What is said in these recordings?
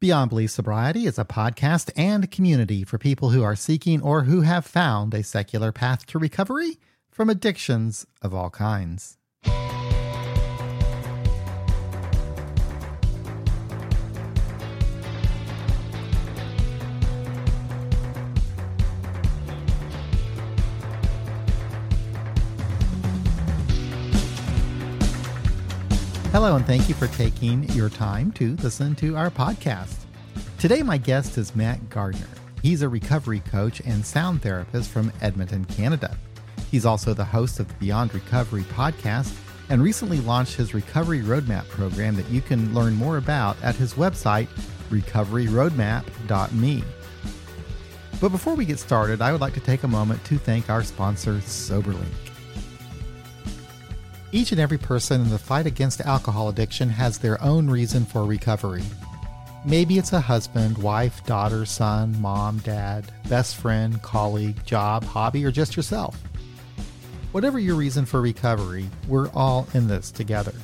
Beyond Belief Sobriety is a podcast and community for people who are seeking or who have found a secular path to recovery from addictions of all kinds. Hello, and thank you for taking your time to listen to our podcast. Today, my guest is Matt Gardner. He's a recovery coach and sound therapist from Edmonton, Canada. He's also the host of the Beyond Recovery podcast and recently launched his Recovery Roadmap program that you can learn more about at his website, recoveryroadmap.me. But before we get started, I would like to take a moment to thank our sponsor, SoberLink. Each and every person in the fight against alcohol addiction has their own reason for recovery. Maybe it's a husband, wife, daughter, son, mom, dad, best friend, colleague, job, hobby, or just yourself. Whatever your reason for recovery, we're all in this together.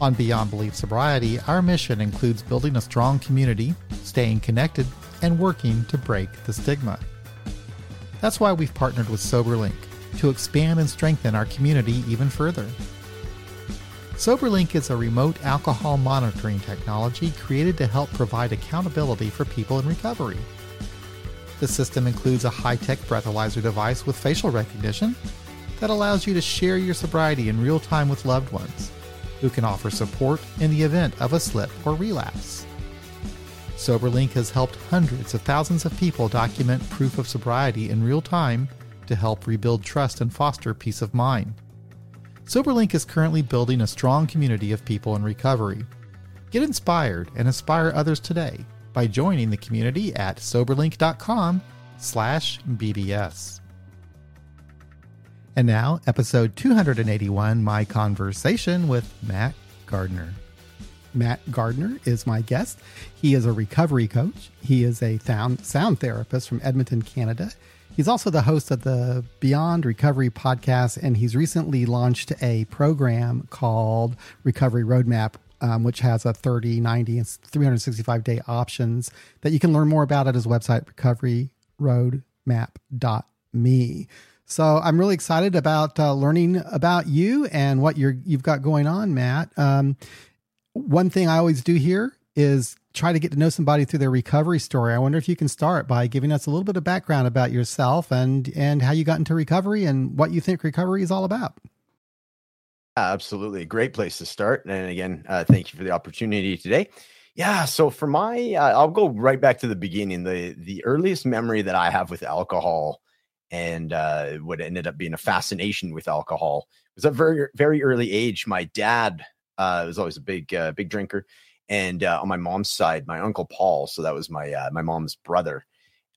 On Beyond Belief Sobriety, our mission includes building a strong community, staying connected, and working to break the stigma. That's why we've partnered with SoberLink to expand and strengthen our community even further. SoberLink is a remote alcohol monitoring technology created to help provide accountability for people in recovery. The system includes a high tech breathalyzer device with facial recognition that allows you to share your sobriety in real time with loved ones who can offer support in the event of a slip or relapse. SoberLink has helped hundreds of thousands of people document proof of sobriety in real time to help rebuild trust and foster peace of mind. SoberLink is currently building a strong community of people in recovery. Get inspired and inspire others today by joining the community at soberlink.com slash bbs. And now, episode 281, my conversation with Matt Gardner. Matt Gardner is my guest. He is a recovery coach. He is a sound, sound therapist from Edmonton, Canada. He's also the host of the Beyond Recovery podcast, and he's recently launched a program called Recovery Roadmap, um, which has a 30, 90, and 365 day options that you can learn more about at his website, recoveryroadmap.me. So I'm really excited about uh, learning about you and what you're you've got going on, Matt. Um, one thing I always do here is try to get to know somebody through their recovery story. I wonder if you can start by giving us a little bit of background about yourself and and how you got into recovery and what you think recovery is all about. Absolutely, great place to start. And again, uh, thank you for the opportunity today. Yeah, so for my, uh, I'll go right back to the beginning. The the earliest memory that I have with alcohol and uh, what ended up being a fascination with alcohol was at very very early age. My dad uh, was always a big uh, big drinker and uh, on my mom's side, my uncle Paul, so that was my uh, my mom's brother,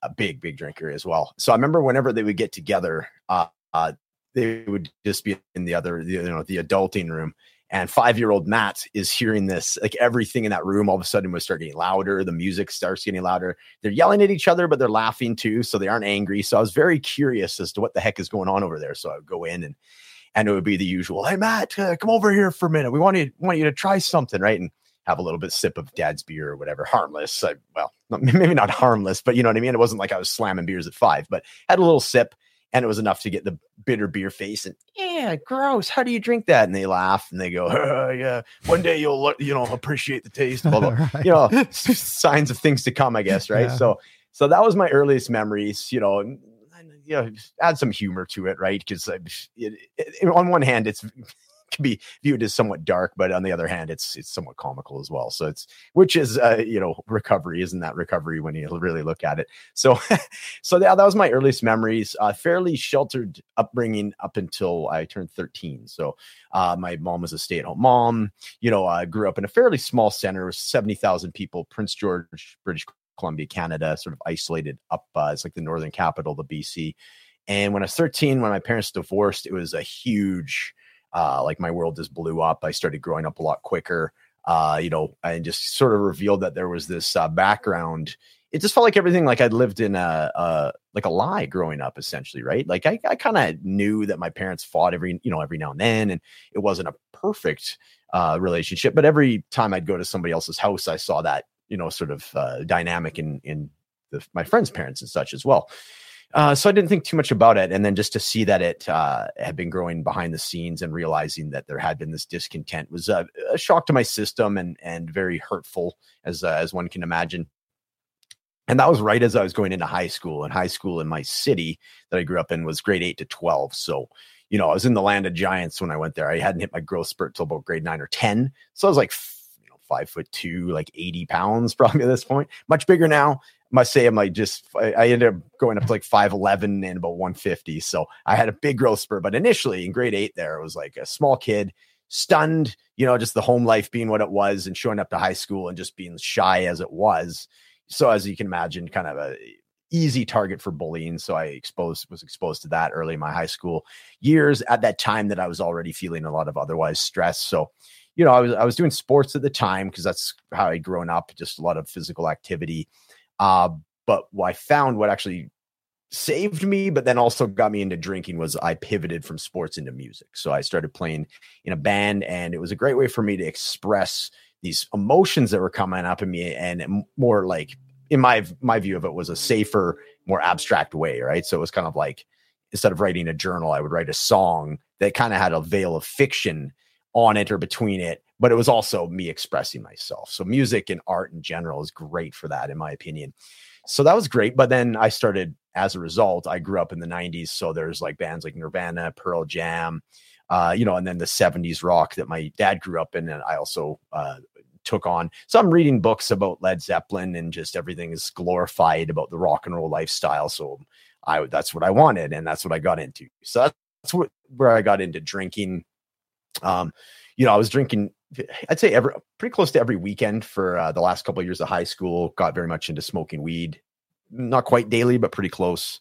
a big big drinker as well. So I remember whenever they would get together, uh, uh they would just be in the other, you know, the adulting room. And five year old Matt is hearing this, like everything in that room all of a sudden would start getting louder. The music starts getting louder. They're yelling at each other, but they're laughing too. So they aren't angry. So I was very curious as to what the heck is going on over there. So I would go in and, and it would be the usual, Hey, Matt, uh, come over here for a minute. We want you, want you to try something. Right. And have a little bit sip of dad's beer or whatever, harmless. I, well, maybe not harmless, but you know what I mean? It wasn't like I was slamming beers at five, but had a little sip and it was enough to get the bitter beer face and yeah, gross. How do you drink that? And they laugh and they go, oh, yeah, one day you'll, you know, appreciate the taste, blah, blah. right. you know, signs of things to come, I guess. Right. Yeah. So, so that was my earliest memories, you know, you know, add some humor to it, right? Because uh, on one hand, it's can be viewed as somewhat dark, but on the other hand, it's it's somewhat comical as well. So it's which is uh, you know recovery, isn't that recovery when you really look at it? So so yeah, that was my earliest memories. Uh, fairly sheltered upbringing up until I turned 13. So uh, my mom was a stay at home mom. You know, I grew up in a fairly small center, seventy thousand people, Prince George, British Columbia, Canada, sort of isolated up. Uh, it's like the northern capital, the BC. And when I was 13, when my parents divorced, it was a huge uh, like my world just blew up. I started growing up a lot quicker, uh, you know, and just sort of revealed that there was this uh, background. It just felt like everything like I'd lived in a, a like a lie growing up, essentially, right? Like I, I kind of knew that my parents fought every you know every now and then, and it wasn't a perfect uh, relationship. But every time I'd go to somebody else's house, I saw that you know, sort of uh, dynamic in in the, my friends' parents and such as well. Uh, so I didn't think too much about it, and then just to see that it uh, had been growing behind the scenes and realizing that there had been this discontent was a, a shock to my system and and very hurtful as uh, as one can imagine. And that was right as I was going into high school. And high school in my city that I grew up in was grade eight to twelve. So you know, I was in the land of giants when I went there. I hadn't hit my growth spurt till about grade nine or 10. So I was like, you know, five foot two, like 80 pounds probably at this point. Much bigger now. I must say I'm like just, I, I ended up going up to like 5'11 and about 150. So I had a big growth spurt. But initially in grade eight, there, it was like a small kid, stunned, you know, just the home life being what it was and showing up to high school and just being shy as it was. So as you can imagine, kind of a easy target for bullying. So I exposed was exposed to that early in my high school years at that time that I was already feeling a lot of otherwise stress. So, you know, I was I was doing sports at the time because that's how I'd grown up, just a lot of physical activity. Uh, but what I found what actually saved me, but then also got me into drinking was I pivoted from sports into music. So I started playing in a band, and it was a great way for me to express these emotions that were coming up in me and more like in my my view of it was a safer more abstract way right so it was kind of like instead of writing a journal i would write a song that kind of had a veil of fiction on it or between it but it was also me expressing myself so music and art in general is great for that in my opinion so that was great but then i started as a result i grew up in the 90s so there's like bands like nirvana pearl jam uh, you know, and then the 70s rock that my dad grew up in. And I also uh, took on. So I'm reading books about Led Zeppelin and just everything is glorified about the rock and roll lifestyle. So I that's what I wanted and that's what I got into. So that's what where I got into drinking. Um, you know, I was drinking I'd say every pretty close to every weekend for uh, the last couple of years of high school. Got very much into smoking weed, not quite daily, but pretty close.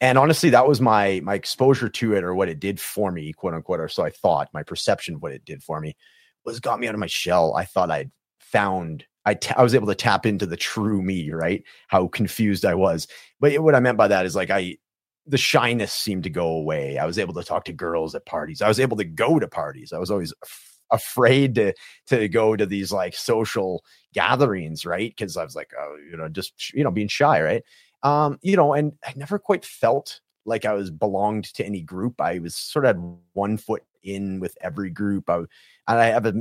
And honestly, that was my my exposure to it, or what it did for me, quote unquote, or so I thought. My perception of what it did for me was got me out of my shell. I thought I'd found I, t- I was able to tap into the true me, right? How confused I was. But what I meant by that is like I the shyness seemed to go away. I was able to talk to girls at parties. I was able to go to parties. I was always af- afraid to to go to these like social gatherings, right? Because I was like, oh, you know, just you know, being shy, right? Um, you know, and I never quite felt like I was belonged to any group. I was sort of had one foot in with every group. I, and I have a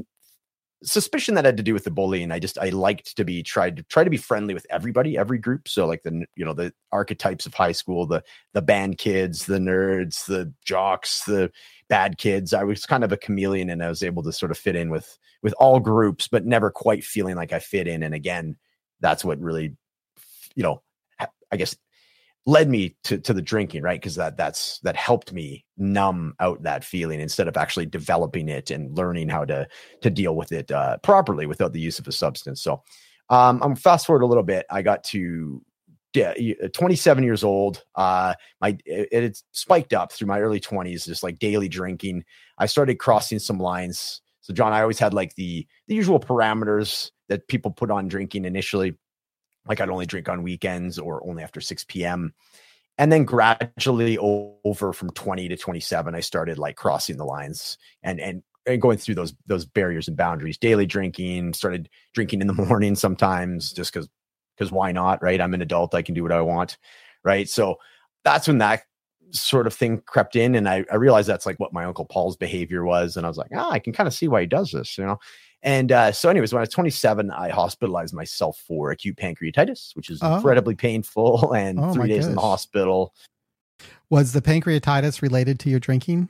suspicion that had to do with the bullying. I just I liked to be tried to try to be friendly with everybody, every group. So like the you know the archetypes of high school, the the band kids, the nerds, the jocks, the bad kids. I was kind of a chameleon, and I was able to sort of fit in with with all groups, but never quite feeling like I fit in. And again, that's what really, you know, I guess led me to to the drinking right because that that's that helped me numb out that feeling instead of actually developing it and learning how to to deal with it uh, properly without the use of a substance so um i'm fast forward a little bit i got to yeah, 27 years old. Uh, my it, it spiked up through my early 20s, just like daily drinking. I started crossing some lines. So, John, I always had like the the usual parameters that people put on drinking initially like I'd only drink on weekends or only after 6 p.m. And then gradually over from 20 to 27, I started like crossing the lines and and and going through those those barriers and boundaries. Daily drinking, started drinking in the morning sometimes just because because why not? Right. I'm an adult, I can do what I want. Right. So that's when that sort of thing crept in and I, I realized that's like what my uncle Paul's behavior was. And I was like, ah, I can kind of see why he does this, you know. And uh, so, anyways, when I was 27, I hospitalized myself for acute pancreatitis, which is oh. incredibly painful, and oh, three days in the hospital. Was the pancreatitis related to your drinking?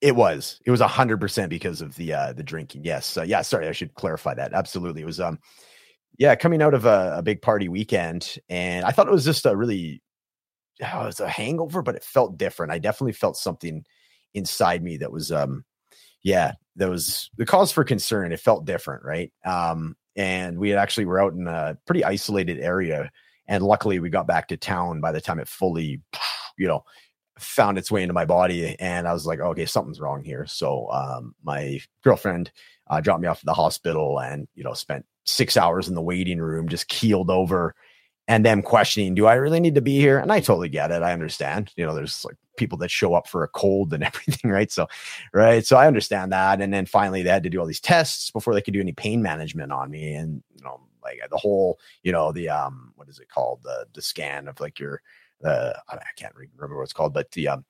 It was. It was hundred percent because of the uh, the drinking. Yes. Uh, yeah. Sorry, I should clarify that. Absolutely, it was. Um, yeah, coming out of a, a big party weekend, and I thought it was just a really, oh, it was a hangover, but it felt different. I definitely felt something inside me that was um yeah, there was the cause for concern. It felt different, right? Um, and we actually were out in a pretty isolated area, and luckily we got back to town by the time it fully, you know, found its way into my body. And I was like, okay, something's wrong here. So um, my girlfriend uh, dropped me off at the hospital, and you know, spent six hours in the waiting room, just keeled over and them questioning, do I really need to be here? And I totally get it. I understand. You know, there's like people that show up for a cold and everything, right? So, right. So I understand that. And then finally they had to do all these tests before they could do any pain management on me. And, you know, like the whole, you know, the, um, what is it called? The, the scan of like your, uh, I can't remember what it's called, but the um,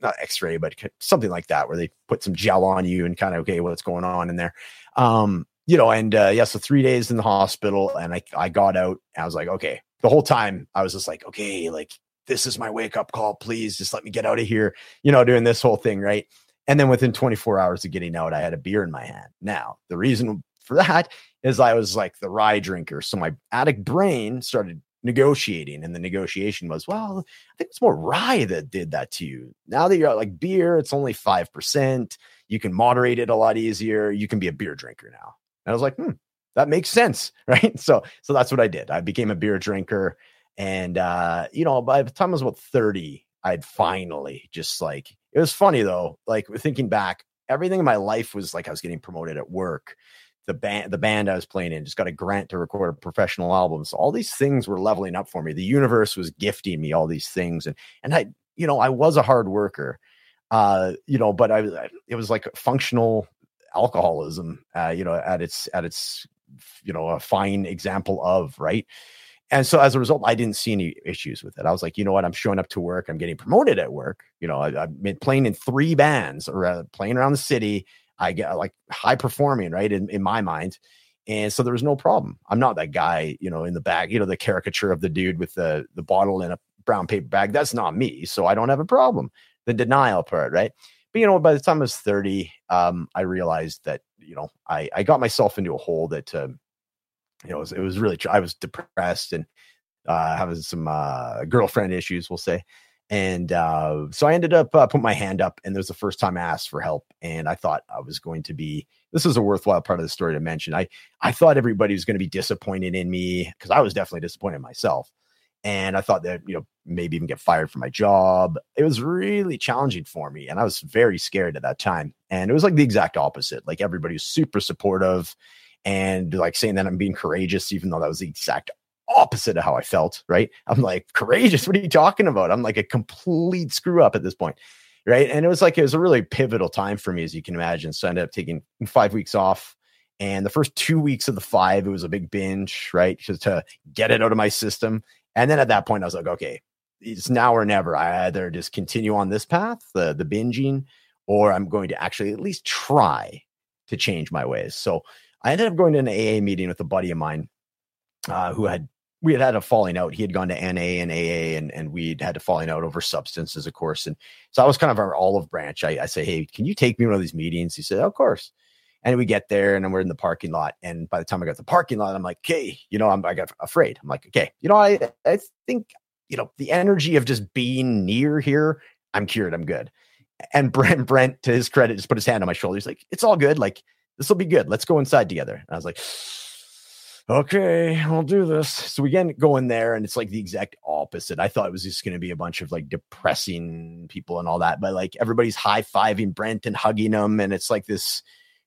not X-ray, but something like that, where they put some gel on you and kind of okay, what's going on in there, um, you know, and uh, yeah, so three days in the hospital, and I I got out. I was like, okay, the whole time I was just like, okay, like this is my wake up call, please, just let me get out of here, you know, doing this whole thing, right? And then within 24 hours of getting out, I had a beer in my hand. Now, the reason for that is I was like the rye drinker, so my addict brain started negotiating and the negotiation was well i think it's more rye that did that to you. Now that you're like beer it's only 5% you can moderate it a lot easier. You can be a beer drinker now. And i was like hmm that makes sense right? So so that's what i did. I became a beer drinker and uh you know by the time i was about 30 i'd finally just like it was funny though like thinking back everything in my life was like i was getting promoted at work the band the band I was playing in just got a grant to record a professional album. So all these things were leveling up for me. The universe was gifting me all these things, and and I you know I was a hard worker, uh you know, but I it was like functional alcoholism, uh, you know, at its at its you know a fine example of right. And so as a result, I didn't see any issues with it. I was like, you know what? I'm showing up to work. I'm getting promoted at work. You know, I, have been playing in three bands or uh, playing around the city I get like high performing, right? In, in my mind. And so there was no problem. I'm not that guy, you know, in the bag, you know, the caricature of the dude with the the bottle in a brown paper bag. That's not me. So I don't have a problem. The denial part, right? But you know, by the time I was 30, um, I realized that, you know, I, I got myself into a hole that um, you know, it was, it was really I was depressed and uh having some uh girlfriend issues, we'll say. And uh, so I ended up uh, putting my hand up, and it was the first time I asked for help. And I thought I was going to be. This is a worthwhile part of the story to mention. I I thought everybody was going to be disappointed in me because I was definitely disappointed in myself, and I thought that you know maybe even get fired from my job. It was really challenging for me, and I was very scared at that time. And it was like the exact opposite. Like everybody was super supportive, and like saying that I'm being courageous, even though that was the exact opposite of how I felt, right? I'm like, courageous. What are you talking about? I'm like a complete screw up at this point, right? And it was like, it was a really pivotal time for me, as you can imagine. So I ended up taking five weeks off. And the first two weeks of the five, it was a big binge, right? Just to get it out of my system. And then at that point, I was like, okay, it's now or never. I either just continue on this path, the, the binging, or I'm going to actually at least try to change my ways. So I ended up going to an AA meeting with a buddy of mine uh, who had we had had a falling out. He had gone to NA and AA, and and we'd had a falling out over substances, of course. And so I was kind of our olive branch. I, I say, hey, can you take me one of these meetings? He said, of course. And we get there, and then we're in the parking lot. And by the time I got to the parking lot, I'm like, okay, you know, I'm, I got afraid. I'm like, okay, you know, I I think you know the energy of just being near here. I'm cured. I'm good. And Brent, Brent, to his credit, just put his hand on my shoulder. He's like, it's all good. Like this will be good. Let's go inside together. And I was like okay, I'll do this. So we get go in there, and it's like the exact opposite. I thought it was just going to be a bunch of like depressing people and all that, but like everybody's high fiving Brent and hugging him, and it's like this.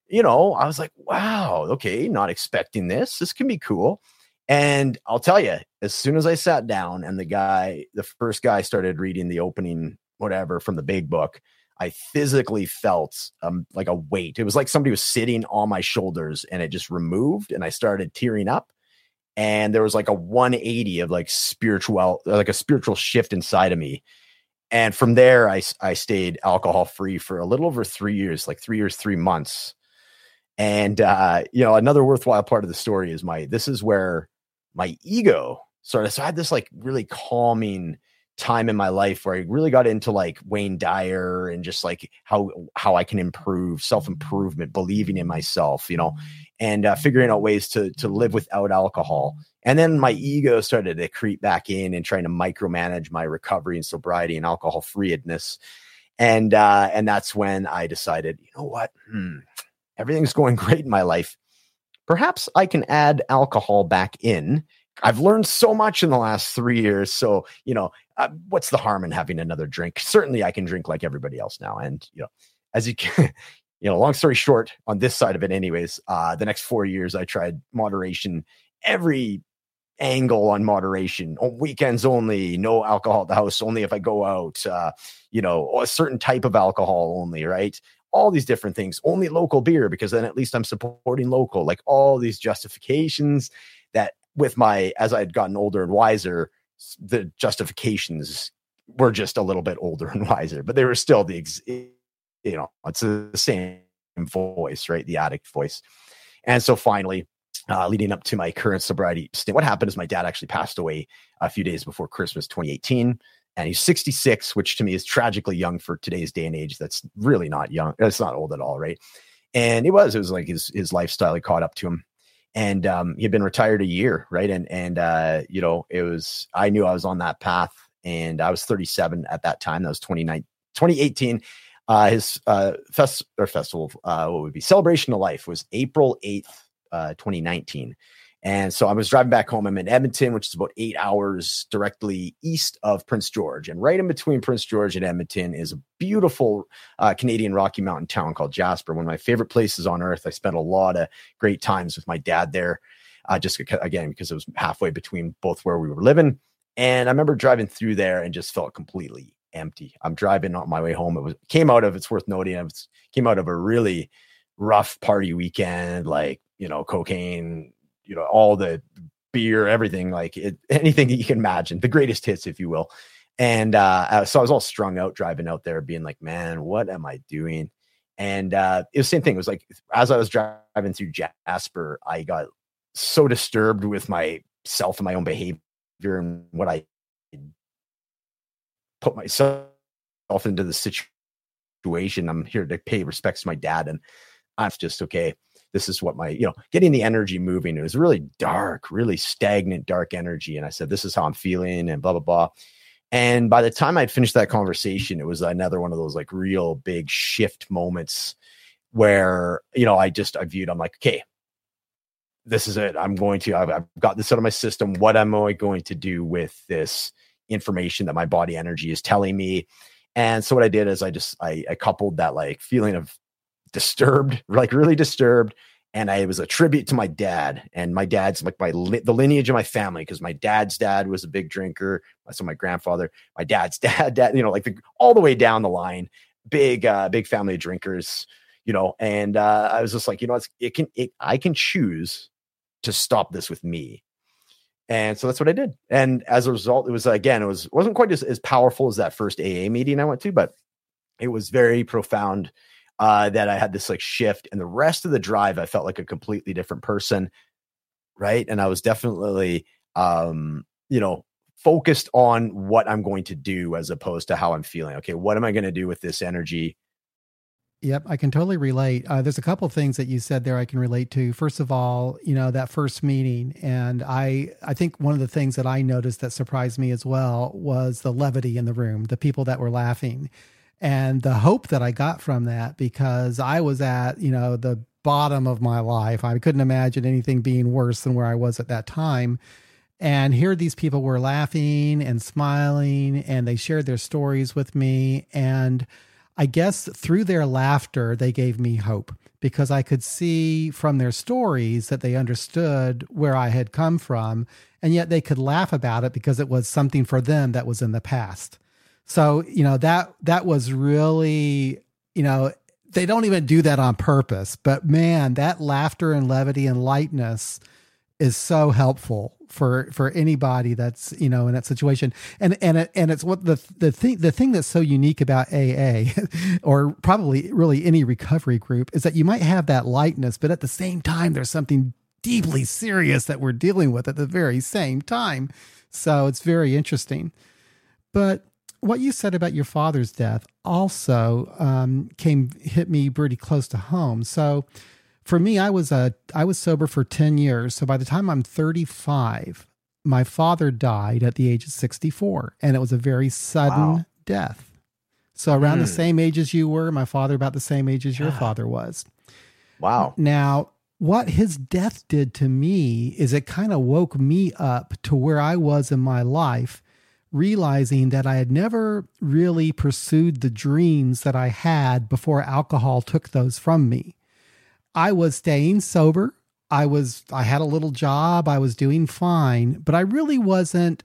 You know, I was like, wow, okay, not expecting this. This can be cool. And I'll tell you, as soon as I sat down and the guy, the first guy started reading the opening, whatever, from the big book, I physically felt um, like a weight. It was like somebody was sitting on my shoulders and it just removed and I started tearing up. And there was like a 180 of like spiritual, like a spiritual shift inside of me. And from there, I, I stayed alcohol free for a little over three years, like three years, three months. And, uh, you know, another worthwhile part of the story is my, this is where my ego started. So I had this like really calming, time in my life where I really got into like Wayne Dyer and just like how how I can improve, self improvement, believing in myself, you know, and uh, figuring out ways to to live without alcohol. And then my ego started to creep back in and trying to micromanage my recovery and sobriety and alcohol freedness. And uh, and that's when I decided, you know what, hmm, everything's going great in my life. Perhaps I can add alcohol back in I've learned so much in the last three years. So, you know, uh, what's the harm in having another drink? Certainly, I can drink like everybody else now. And, you know, as you can, you know, long story short, on this side of it, anyways, uh, the next four years, I tried moderation every angle on moderation on weekends only no alcohol at the house only if i go out uh, you know a certain type of alcohol only right all these different things only local beer because then at least i'm supporting local like all these justifications that with my as i had gotten older and wiser the justifications were just a little bit older and wiser but they were still the ex- you know it's the same voice right the addict voice and so finally uh, leading up to my current sobriety stint. What happened is my dad actually passed away a few days before Christmas 2018. And he's 66, which to me is tragically young for today's day and age. That's really not young. It's not old at all, right? And it was, it was like his his lifestyle had caught up to him. And um, he had been retired a year, right? And and uh, you know, it was I knew I was on that path, and I was 37 at that time. That was 29, 2018. Uh, his uh, fest or festival, uh, what would be celebration of life was April 8th, uh, 2019. And so I was driving back home. I'm in Edmonton, which is about eight hours directly east of Prince George. And right in between Prince George and Edmonton is a beautiful uh, Canadian Rocky Mountain town called Jasper, one of my favorite places on earth. I spent a lot of great times with my dad there, uh, just again, because it was halfway between both where we were living. And I remember driving through there and just felt completely empty. I'm driving on my way home. It was came out of, it's worth noting, it came out of a really rough party weekend, like you know, cocaine, you know, all the beer, everything, like it, anything that you can imagine, the greatest hits, if you will. And uh, uh, so I was all strung out driving out there, being like, man, what am I doing? And uh, it was the same thing. It was like as I was driving through Jasper, I got so disturbed with myself and my own behavior and what I put myself into the situation. I'm here to pay respects to my dad, and I'm just okay this is what my you know getting the energy moving it was really dark really stagnant dark energy and i said this is how i'm feeling and blah blah blah. And by the time i'd finished that conversation it was another one of those like real big shift moments where you know i just i viewed i'm like okay this is it. I'm going to I've, I've got this out of my system. What am i going to do with this information that my body energy is telling me? And so what i did is i just i, I coupled that like feeling of disturbed, like really disturbed. And I was a tribute to my dad, and my dad's like my the lineage of my family because my dad's dad was a big drinker. So my grandfather, my dad's dad, dad, you know, like the, all the way down the line, big, uh, big family of drinkers, you know. And uh, I was just like, you know, it's, it can, it, I can choose to stop this with me, and so that's what I did. And as a result, it was again, it was wasn't quite as, as powerful as that first AA meeting I went to, but it was very profound uh, that I had this like shift, and the rest of the drive, I felt like a completely different person, right? And I was definitely, um, you know, focused on what I'm going to do as opposed to how I'm feeling. Okay, what am I going to do with this energy? Yep, I can totally relate. Uh, there's a couple things that you said there I can relate to. First of all, you know that first meeting, and I I think one of the things that I noticed that surprised me as well was the levity in the room, the people that were laughing and the hope that I got from that because I was at, you know, the bottom of my life. I couldn't imagine anything being worse than where I was at that time. And here these people were laughing and smiling and they shared their stories with me. And I guess through their laughter, they gave me hope because I could see from their stories that they understood where I had come from. And yet they could laugh about it because it was something for them that was in the past. So, you know, that that was really, you know, they don't even do that on purpose, but man, that laughter and levity and lightness is so helpful for for anybody that's you know in that situation. And and and it's what the the thing the thing that's so unique about AA or probably really any recovery group is that you might have that lightness but at the same time there's something deeply serious that we're dealing with at the very same time. So it's very interesting. But what you said about your father's death also um, came hit me pretty close to home. So for me, I was a I was sober for ten years. So by the time I'm 35, my father died at the age of 64, and it was a very sudden wow. death. So around mm. the hmm. same age as you were, my father about the same age as your yeah. father was. Wow. Now, what his death did to me is it kind of woke me up to where I was in my life realizing that I had never really pursued the dreams that I had before alcohol took those from me. I was staying sober. I was I had a little job, I was doing fine, but I really wasn't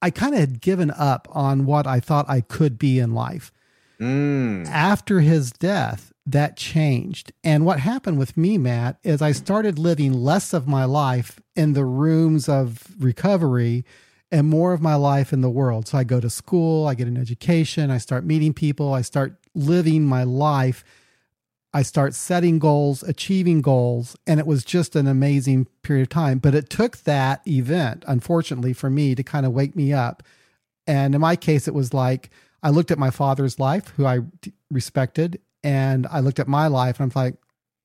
I kind of had given up on what I thought I could be in life. Mm. After his death, that changed. And what happened with me, Matt, is I started living less of my life in the rooms of recovery and more of my life in the world. So I go to school, I get an education, I start meeting people, I start living my life. I start setting goals, achieving goals, and it was just an amazing period of time. But it took that event, unfortunately, for me to kind of wake me up. And in my case, it was like I looked at my father's life, who I respected, and I looked at my life, and I'm like,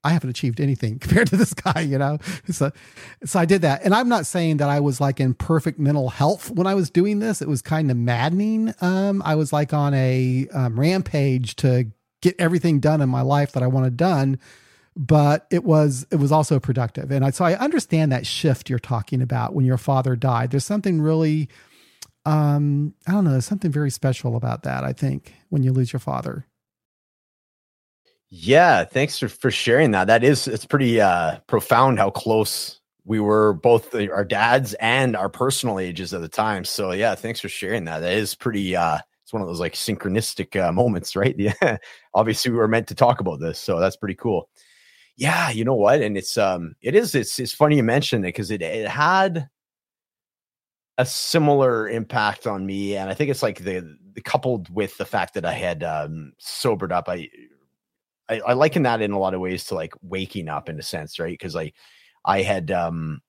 I haven't achieved anything compared to this guy, you know? So, so I did that. And I'm not saying that I was like in perfect mental health when I was doing this. It was kind of maddening. Um, I was like on a um, rampage to get everything done in my life that I wanted done. But it was it was also productive. And I, so I understand that shift you're talking about when your father died. There's something really um, I don't know, there's something very special about that, I think, when you lose your father. Yeah, thanks for, for sharing that. That is it's pretty uh profound how close we were both our dads and our personal ages at the time. So yeah, thanks for sharing that. That is pretty uh it's one of those like synchronistic uh, moments, right? Yeah. Obviously we were meant to talk about this, so that's pretty cool. Yeah, you know what? And it's um it is it's it's funny you mentioned it because it it had a similar impact on me and i think it's like the, the, coupled with the fact that i had um sobered up I, I i liken that in a lot of ways to like waking up in a sense right because i i had um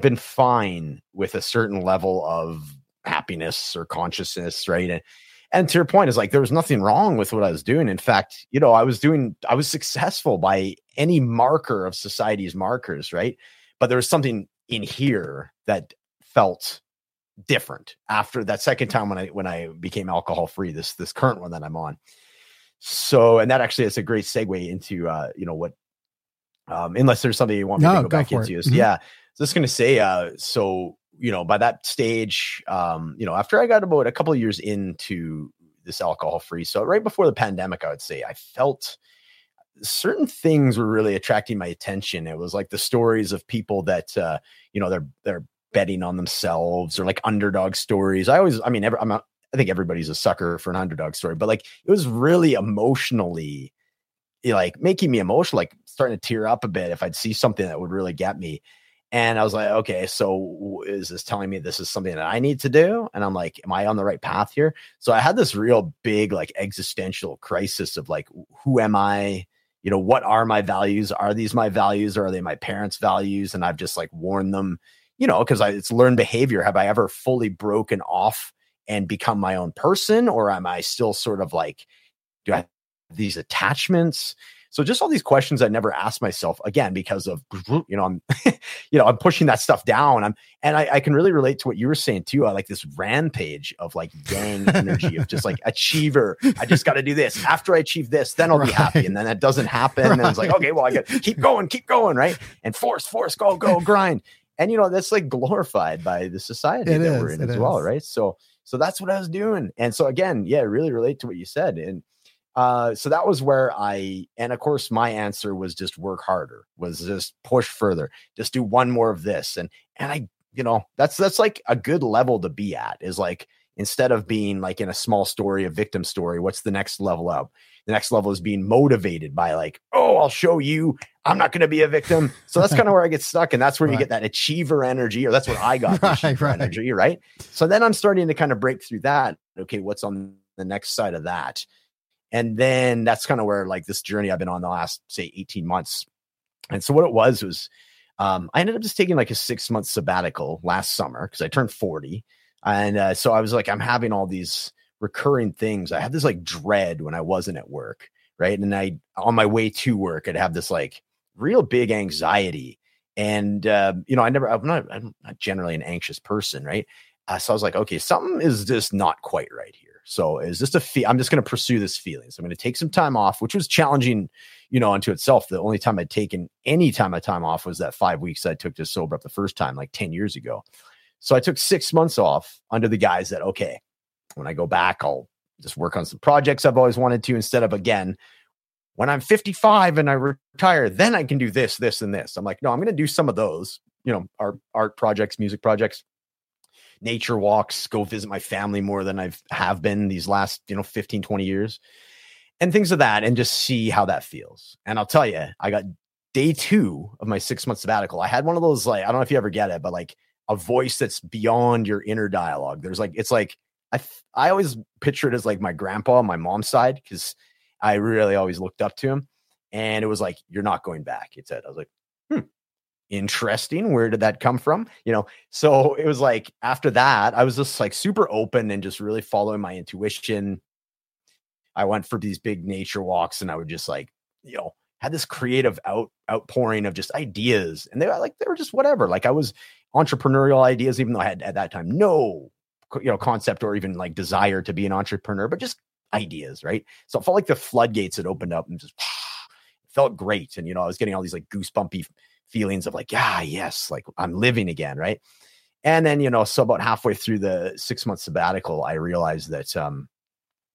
been fine with a certain level of happiness or consciousness right and and to your point is like there was nothing wrong with what i was doing in fact you know i was doing i was successful by any marker of society's markers right but there was something in here that felt different after that second time when I when I became alcohol free. This this current one that I'm on. So, and that actually is a great segue into uh, you know what. Um, unless there's something you want me no, to go, go back into, mm-hmm. yeah. So just gonna say, uh, so you know, by that stage, um, you know, after I got about a couple of years into this alcohol free, so right before the pandemic, I would say I felt certain things were really attracting my attention. It was like the stories of people that uh, you know they're they're betting on themselves or like underdog stories. I always, I mean, every, I'm not, I think everybody's a sucker for an underdog story, but like it was really emotionally eh, like making me emotional, like starting to tear up a bit if I'd see something that would really get me. And I was like, okay, so is this telling me this is something that I need to do? And I'm like, am I on the right path here? So I had this real big, like, existential crisis of like, who am I? You know, what are my values? Are these my values or are they my parents' values? And I've just like worn them you know, because it's learned behavior. Have I ever fully broken off and become my own person, or am I still sort of like, do I have these attachments? So just all these questions I never asked myself again because of you know I'm you know I'm pushing that stuff down. I'm and I, I can really relate to what you were saying too. I like this rampage of like yang energy of just like achiever. I just got to do this. After I achieve this, then I'll right. be happy. And then that doesn't happen. Right. And it's like okay, well I got keep going, keep going, right? And force, force, go, go, grind and you know that's like glorified by the society it that is, we're in as is. well right so so that's what i was doing. And so again yeah really relate to what you said. And uh so that was where i and of course my answer was just work harder was just push further just do one more of this. And and i you know that's that's like a good level to be at is like instead of being like in a small story a victim story what's the next level up the next level is being motivated by like oh i'll show you i'm not going to be a victim so that's kind of where i get stuck and that's where right. you get that achiever energy or that's what i got right, right. energy right so then i'm starting to kind of break through that okay what's on the next side of that and then that's kind of where like this journey i've been on the last say 18 months and so what it was was um, I ended up just taking like a six month sabbatical last summer because I turned 40. And uh, so I was like, I'm having all these recurring things. I had this like dread when I wasn't at work, right? And I, on my way to work, I'd have this like real big anxiety. And, uh, you know, I never, I'm not, I'm not generally an anxious person, right? Uh, so I was like, okay, something is just not quite right here. So is this a fee? I'm just going to pursue this feeling. So I'm going to take some time off, which was challenging, you know, unto itself. The only time I'd taken any time of time off was that five weeks I took to sober up the first time, like 10 years ago. So I took six months off under the guise that, okay, when I go back, I'll just work on some projects I've always wanted to instead of, again, when I'm 55 and I retire, then I can do this, this, and this. I'm like, no, I'm going to do some of those, you know, art, art projects, music projects, nature walks, go visit my family more than I've have been these last, you know, 15, 20 years and things of that and just see how that feels. And I'll tell you, I got day two of my six month sabbatical. I had one of those, like, I don't know if you ever get it, but like a voice that's beyond your inner dialogue. There's like, it's like, I, I always picture it as like my grandpa on my mom's side because I really always looked up to him. And it was like, you're not going back. It said, I was like, hmm, interesting. Where did that come from? You know, so it was like after that, I was just like super open and just really following my intuition. I went for these big nature walks and I would just like, you know, had this creative out outpouring of just ideas. And they were like, they were just whatever. Like I was entrepreneurial ideas, even though I had at that time no you know concept or even like desire to be an entrepreneur, but just ideas, right? So it felt like the floodgates had opened up and just felt great. And you know, I was getting all these like goosebumpy feelings of like, yeah, yes, like I'm living again, right? And then, you know, so about halfway through the six month sabbatical, I realized that um,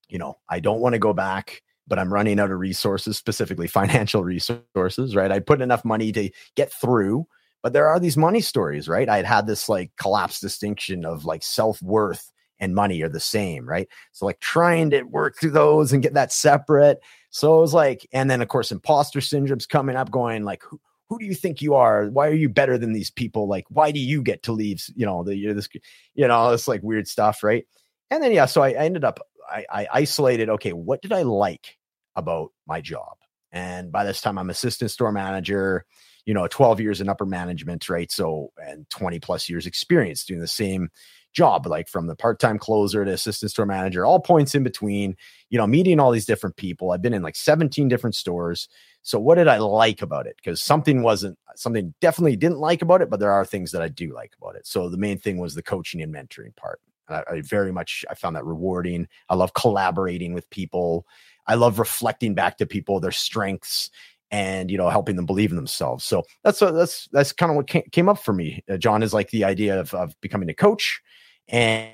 you know, I don't want to go back, but I'm running out of resources, specifically financial resources, right? I put enough money to get through, but there are these money stories, right? I had had this like collapse distinction of like self worth and money are the same, right? So like trying to work through those and get that separate. So it was like, and then of course, imposter syndrome's coming up, going like, who, who do you think you are? Why are you better than these people? Like, why do you get to leave? You know, the you're this, you know, this like weird stuff, right? And then yeah, so I, I ended up I, I isolated. Okay, what did I like about my job? And by this time, I'm assistant store manager. You know, 12 years in upper management, right? So, and 20 plus years experience doing the same job, like from the part time closer to assistant store manager, all points in between, you know, meeting all these different people. I've been in like 17 different stores. So, what did I like about it? Because something wasn't, something definitely didn't like about it, but there are things that I do like about it. So, the main thing was the coaching and mentoring part. I, I very much, I found that rewarding. I love collaborating with people. I love reflecting back to people their strengths and you know helping them believe in themselves. So that's a, that's that's kind of what came, came up for me. Uh, john is like the idea of, of becoming a coach and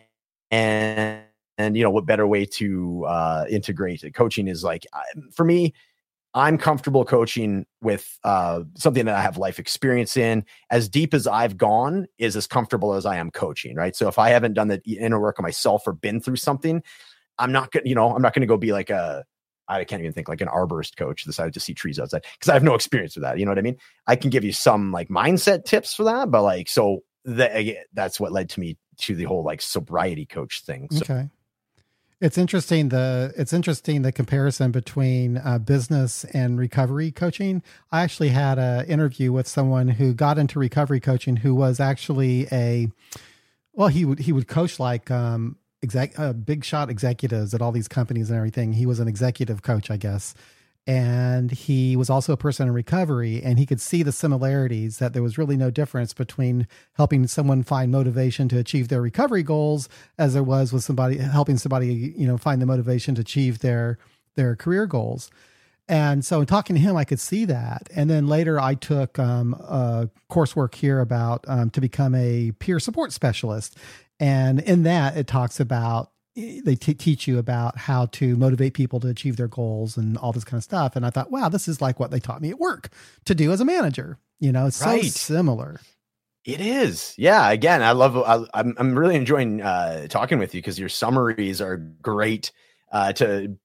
and and you know what better way to uh integrate it? coaching is like for me i'm comfortable coaching with uh something that i have life experience in. As deep as i've gone is as comfortable as i am coaching right? So if i haven't done the inner work on myself or been through something i'm not gonna you know i'm not gonna go be like a I can't even think like an arborist coach decided to see trees outside because I have no experience with that. You know what I mean? I can give you some like mindset tips for that, but like so that that's what led to me to the whole like sobriety coach thing. So. Okay. It's interesting the it's interesting the comparison between uh, business and recovery coaching. I actually had an interview with someone who got into recovery coaching who was actually a well he would he would coach like um exec uh, big shot executives at all these companies and everything. He was an executive coach, I guess. And he was also a person in recovery and he could see the similarities that there was really no difference between helping someone find motivation to achieve their recovery goals as there was with somebody helping somebody you know find the motivation to achieve their their career goals. And so in talking to him i could see that. And then later i took um, a coursework here about um, to become a peer support specialist and in that it talks about they t- teach you about how to motivate people to achieve their goals and all this kind of stuff. And I thought, wow, this is like what they taught me at work to do as a manager. You know, it's right. so similar. It is. Yeah. Again, I love, I, am I'm, I'm really enjoying uh, talking with you because your summaries are great uh, to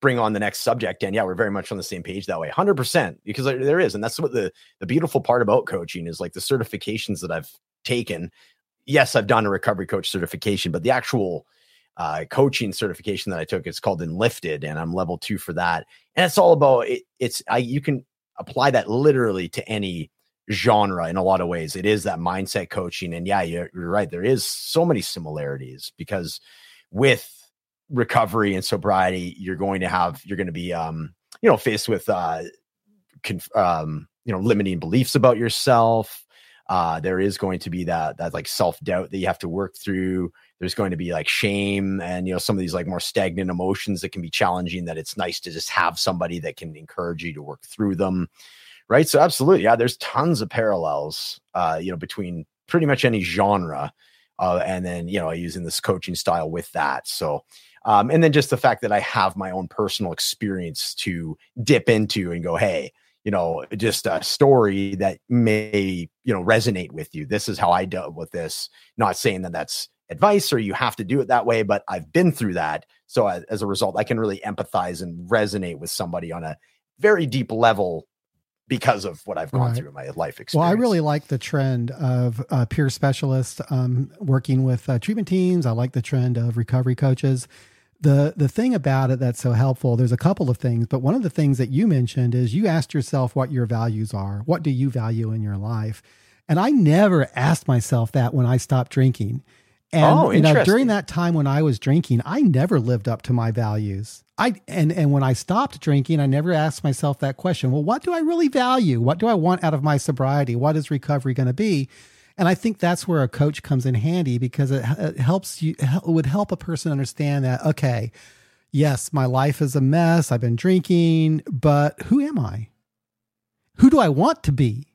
bring on the next subject. And yeah, we're very much on the same page that way. 100% because there is. And that's what the, the beautiful part about coaching is like the certifications that I've taken. Yes, I've done a recovery coach certification, but the actual, uh, coaching certification that I took. is called Enlifted, and I'm level two for that. And it's all about it, it's I you can apply that literally to any genre in a lot of ways. It is that mindset coaching, and yeah, you're, you're right. There is so many similarities because with recovery and sobriety, you're going to have you're going to be um you know faced with uh conf- um you know limiting beliefs about yourself. Uh, there is going to be that that like self doubt that you have to work through. There's going to be like shame and you know some of these like more stagnant emotions that can be challenging that it's nice to just have somebody that can encourage you to work through them right? So absolutely yeah there's tons of parallels uh you know between pretty much any genre uh, and then you know using this coaching style with that. So Um, and then just the fact that I have my own personal experience to dip into and go, hey, you know, just a story that may, you know, resonate with you. This is how I dealt with this. Not saying that that's advice or you have to do it that way, but I've been through that. So as, as a result, I can really empathize and resonate with somebody on a very deep level because of what I've gone right. through in my life experience. Well, I really like the trend of uh, peer specialists um, working with uh, treatment teams. I like the trend of recovery coaches. The the thing about it that's so helpful, there's a couple of things, but one of the things that you mentioned is you asked yourself what your values are. What do you value in your life? And I never asked myself that when I stopped drinking. And oh, you know, during that time when I was drinking, I never lived up to my values. I and and when I stopped drinking, I never asked myself that question. Well, what do I really value? What do I want out of my sobriety? What is recovery going to be? And I think that's where a coach comes in handy because it, it helps you it would help a person understand that okay, yes, my life is a mess. I've been drinking, but who am I? Who do I want to be?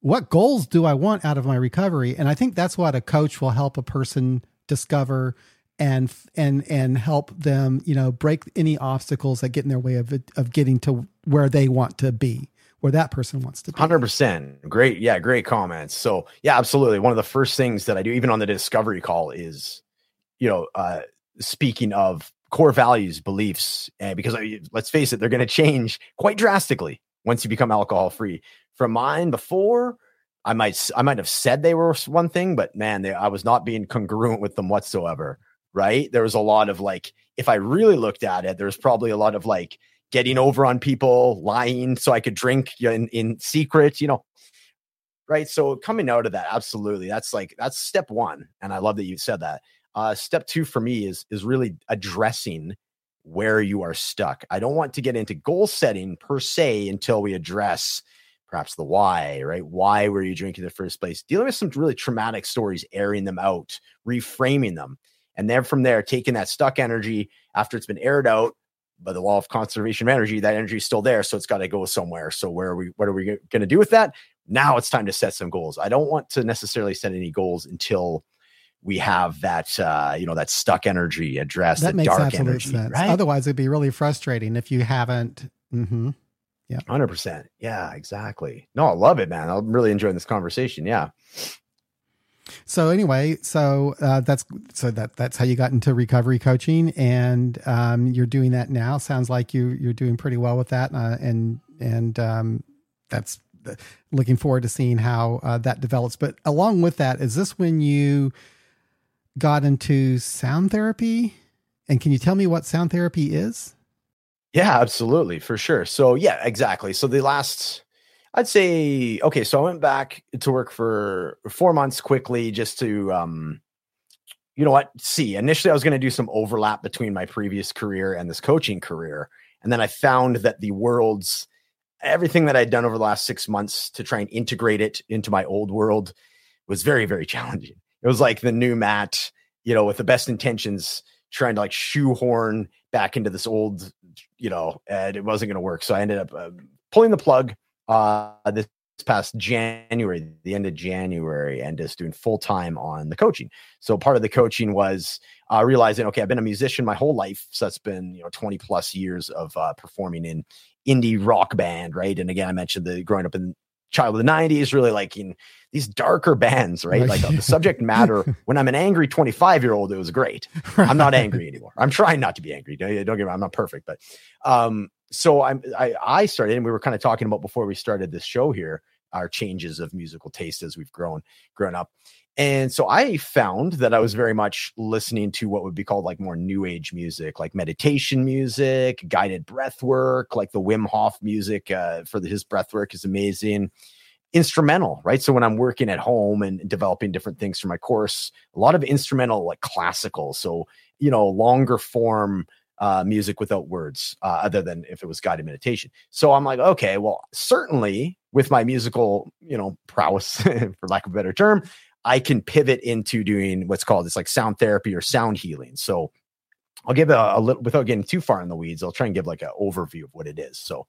What goals do I want out of my recovery? And I think that's what a coach will help a person discover and and and help them you know break any obstacles that get in their way of of getting to where they want to be where that person wants to be. 100% great yeah great comments. So yeah absolutely. One of the first things that i do even on the discovery call is you know uh speaking of core values beliefs and because I, let's face it they're going to change quite drastically once you become alcohol free from mine before i might i might have said they were one thing but man they, i was not being congruent with them whatsoever right? There was a lot of like, if I really looked at it, there's probably a lot of like getting over on people, lying so I could drink in, in secret, you know. Right. So coming out of that, absolutely. That's like that's step one. And I love that you said that. Uh step two for me is is really addressing where you are stuck. I don't want to get into goal setting per se until we address perhaps the why, right? Why were you drinking in the first place? Dealing with some really traumatic stories, airing them out, reframing them. And then from there, taking that stuck energy after it's been aired out by the law of conservation of energy, that energy is still there. So it's got to go somewhere. So where are we, what are we going to do with that? Now it's time to set some goals. I don't want to necessarily set any goals until we have that uh, you know that stuck energy addressed. That makes dark absolute energy, sense. Right? Otherwise, it'd be really frustrating if you haven't. Mm-hmm. Yeah, hundred percent. Yeah, exactly. No, I love it, man. I'm really enjoying this conversation. Yeah. So anyway, so uh, that's so that that's how you got into recovery coaching, and um, you're doing that now. Sounds like you you're doing pretty well with that, uh, and and um, that's uh, looking forward to seeing how uh, that develops. But along with that, is this when you got into sound therapy? And can you tell me what sound therapy is? Yeah, absolutely, for sure. So yeah, exactly. So the last I'd say okay. So I went back to work for four months quickly just to, um, you know what? See, initially I was going to do some overlap between my previous career and this coaching career, and then I found that the world's everything that I'd done over the last six months to try and integrate it into my old world was very, very challenging. It was like the new Matt, you know, with the best intentions, trying to like shoehorn back into this old, you know, and it wasn't going to work. So I ended up uh, pulling the plug uh, this past January, the end of January, and just doing full time on the coaching. So part of the coaching was uh, realizing, okay, I've been a musician my whole life, so that's been you know 20 plus years of uh, performing in indie rock band, right? And again, I mentioned the growing up in child of the 90s really like in these darker bands right like the subject matter when i'm an angry 25 year old it was great i'm not angry anymore i'm trying not to be angry don't, don't get me wrong i'm not perfect but um so I'm I, I started, and we were kind of talking about before we started this show here, our changes of musical taste as we've grown grown up. And so I found that I was very much listening to what would be called like more new age music, like meditation music, guided breath work, like the Wim Hof music uh, for the, his breath work is amazing. Instrumental, right? So when I'm working at home and developing different things for my course, a lot of instrumental, like classical. So, you know, longer form uh, music without words, uh, other than if it was guided meditation. So I'm like, okay, well, certainly with my musical, you know, prowess, for lack of a better term, I can pivot into doing what's called it's like sound therapy or sound healing. So I'll give a, a little without getting too far in the weeds. I'll try and give like an overview of what it is. So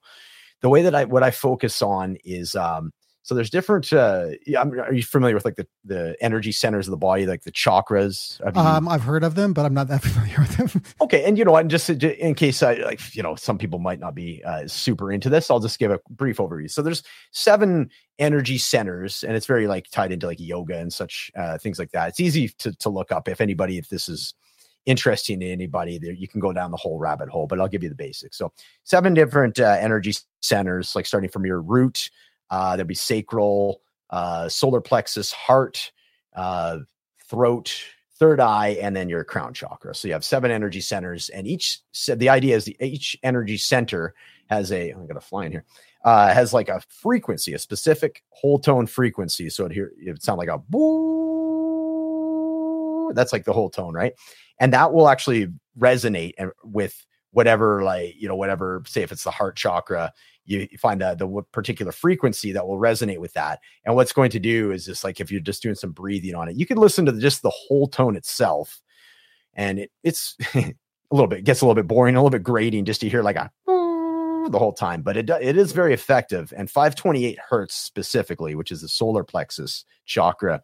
the way that I what I focus on is um, So there's different. Uh, are you familiar with like the the energy centers of the body, like the chakras? You, um, I've heard of them, but I'm not that familiar with them. okay, and you know, and just in case I like, you know, some people might not be uh, super into this, I'll just give a brief overview. So there's seven energy centers, and it's very like tied into like yoga and such uh, things like that. It's easy to to look up if anybody if this is interesting to anybody there you can go down the whole rabbit hole but i'll give you the basics so seven different uh, energy centers like starting from your root uh, there'll be sacral, uh, solar plexus, heart, uh, throat, third eye, and then your crown chakra. So you have seven energy centers, and each the idea is the each energy center has a. I'm gonna fly in here. Uh, has like a frequency, a specific whole tone frequency. So it here it would sound like a boo. That's like the whole tone, right? And that will actually resonate with whatever, like you know, whatever. Say if it's the heart chakra, you, find the, the particular frequency that will resonate with that. And what's going to do is just like if you're just doing some breathing on it, you can listen to just the whole tone itself. And it, it's a little bit, gets a little bit boring, a little bit grating just to hear like a the whole time, but it, it is very effective. And 528 hertz specifically, which is the solar plexus chakra,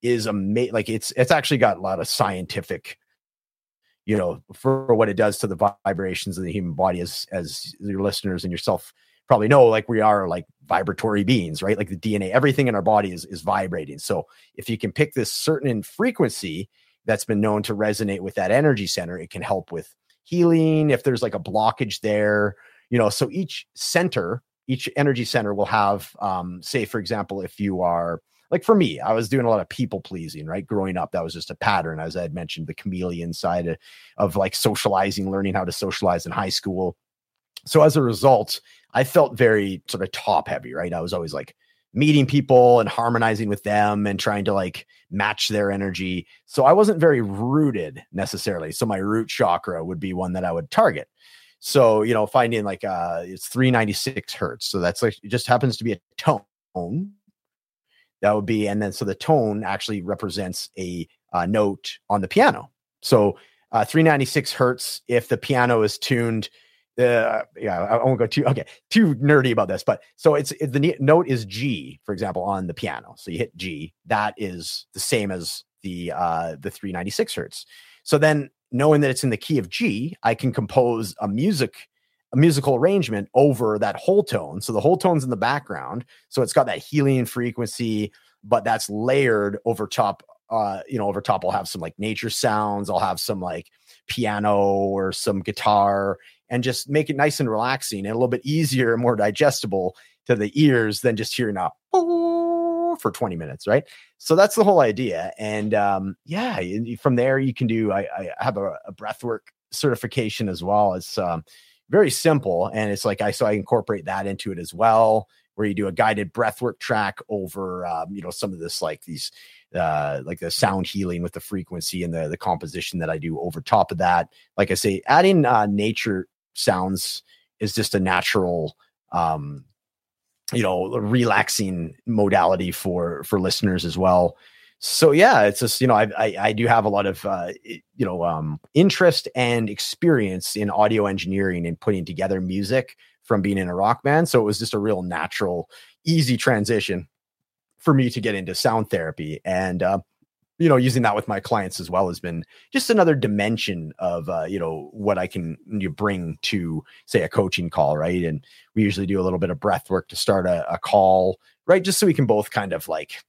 is amazing. Like it's, it's actually got a lot of scientific you know, for what it does to the vibrations of the human body as as your listeners and yourself probably know like we are like vibratory beings right? Like the dna everything in our body is is vibrating. So if you can pick this certain frequency that's been known to resonate with that energy center it can help with healing if there's like a blockage there you know? So each center each energy center will have um say for example if you are like for me i was doing a lot of people pleasing right growing up that was just a pattern as i had mentioned the chameleon side of, of like socializing learning how to socialize in high school so as a result I felt very sort of top heavy, right? I was always like meeting people and harmonizing with them and trying to like match their energy. So I wasn't very rooted necessarily. So my root chakra would be one that I would target. So, you know, finding like uh it's 396 hertz. So that's like it just happens to be a tone. That would be, and then so the tone actually represents a uh, note on the piano. So uh, 396 hertz, if the piano is tuned uh, yeah, I won't go too okay too nerdy about this, but so it's it, the note is G, for example, on the piano. So you hit G, that is the same as the uh the 396 hertz. So then knowing that it's in the key of G, I can compose a music a musical arrangement over that whole tone. So the whole tone's in the background, so it's got that healing frequency, but that's layered over top. Uh, you know, over top, I'll have some like nature sounds. I'll have some like piano or some guitar and just make it nice and relaxing and a little bit easier and more digestible to the ears than just hearing a for 20 minutes, right? So that's the whole idea. And um, yeah, from there you can do. I, I have a, a breathwork certification as well. It's um, very simple, and it's like I so I incorporate that into it as well, where you do a guided breathwork track over um, you know some of this like these uh, like the sound healing with the frequency and the the composition that I do over top of that. Like I say, adding uh, nature sounds is just a natural um you know relaxing modality for for listeners as well so yeah it's just you know i i, I do have a lot of uh you know um interest and experience in audio engineering and putting together music from being in a rock band. So it was just a real natural easy transition for me to get into sound therapy. And uh you know using that with my clients as well has been just another dimension of uh, you know what i can bring to say a coaching call right? And we usually do a little bit of breath work to start a, a call right? Just so we can both kind of like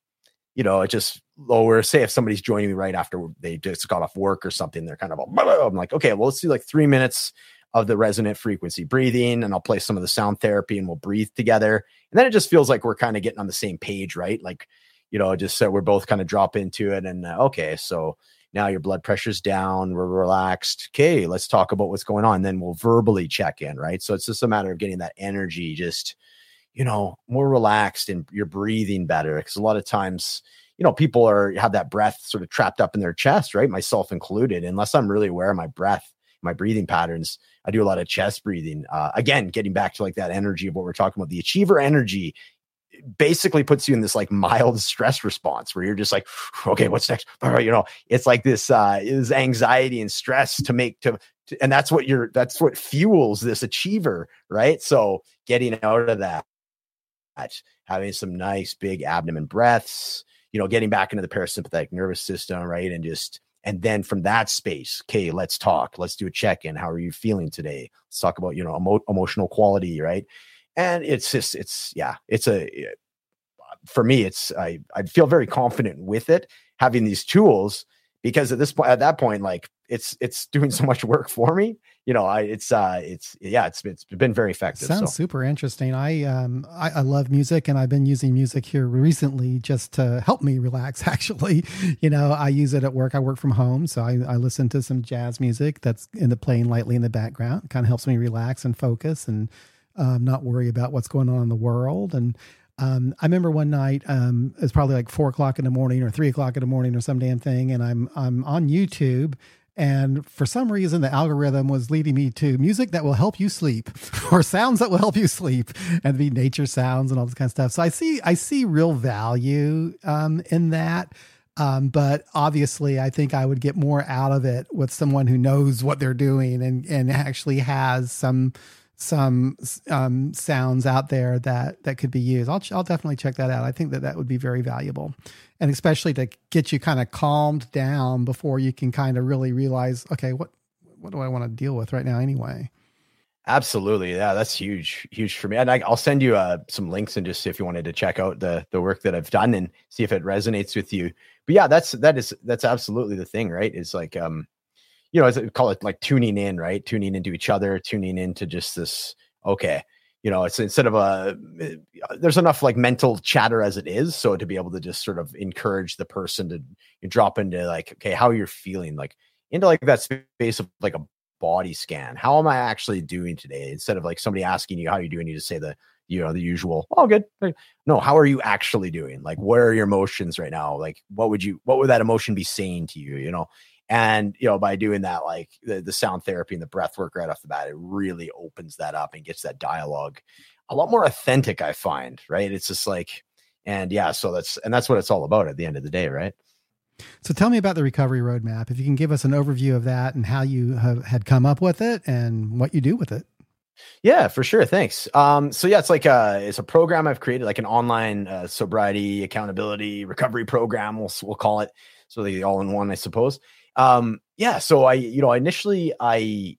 you know it just lower say if somebody's joining me right after they just got off work or something they're kind of all. i'm like okay well let's do like three minutes of the resonant frequency breathing and i'll play some of the sound therapy and we'll breathe together and then it just feels like we're kind of getting on the same page right like you know, just so we're both kind of drop into it. And uh, okay, so now your blood pressure's down, we're relaxed. Okay, let's talk about what's going on. Then we'll verbally check in, right? So it's just a matter of getting that energy just, you know, more relaxed and you're breathing better. Because a lot of times, you know, people are have that breath sort of trapped up in their chest, right? Myself included. Unless I'm really aware of my breath, my breathing patterns, I do a lot of chest breathing. Uh, again, getting back to like that energy of what we're talking about, the achiever energy basically puts you in this like mild stress response where you're just like, okay, what's next? You know, it's like this uh is anxiety and stress to make to, to and that's what you're that's what fuels this achiever, right? So getting out of that having some nice big abdomen breaths, you know, getting back into the parasympathetic nervous system, right? And just, and then from that space, okay, let's talk. Let's do a check in. How are you feeling today? Let's talk about, you know, emo- emotional quality, right? And it's just, it's, yeah, it's a, eh, for me, it's, I, I feel very confident with it, having these tools because at this point, at that point, like it's, it's doing so much work for me you know, I it's uh it's yeah, it's it's been very effective. Sounds so. super interesting. I um I, I, love music and I've been using music here recently just to help me relax. Actually, you know, I use it at work. I work from home, so I, I listen to some jazz music that's in the playing lightly in the background. It kind of helps me relax and focus and um, not worry about what's going on in the world. And um, I remember one night, um, it's probably like four o'clock in the morning or three o'clock in the morning or some damn thing, and I'm I'm on YouTube and for some reason, the algorithm was leading me to music that will help you sleep or sounds that will help you sleep and be nature sounds and all this kind of stuff. So I see, I see real value um, in that. Um, but obviously, I think I would get more out of it with someone who knows what they're doing and, and actually has some some um, sounds out there that that could be used. I'll I'll definitely check that out. I think that that would be very valuable, and especially to get you kind of calmed down before you can kind of really realize, okay, what what do I want to deal with right now anyway. Absolutely, yeah, that's huge, huge for me. And I, will send you uh, some links and just see if you wanted to check out the the work that I've done and see if it resonates with you. But yeah, that's that is that's absolutely the thing, right? Is like um you know, as call it like tuning in, right? Tuning into each other, tuning into just this. Okay, you know, it's instead of a eh, there's enough like mental chatter as it is, so to be able to just sort of encourage the person to drop into like, okay, how you're feeling, like into like that space of like a body scan. How am I actually doing today? Instead of like somebody asking you how you're doing, you just say the you know the usual oh good no how are you actually doing? like where are your emotions right now? like what would you what would that emotion be saying to you? you know and you know, by doing that, like the, the sound therapy and the breath work right off the bat, it really opens that up and gets that dialogue a lot more authentic, I find, right? It's just like, and yeah, so that's and that's what it's all about at the end of the day, right? So tell me about the recovery roadmap. If you can give us an overview of that and how you have had come up with it and what you do with it. Yeah, for sure. Thanks. Um, so yeah, it's like a it's a program I've created, like an online uh, sobriety accountability recovery program. We'll we'll call it so they all in one, I suppose um yeah so i you know initially i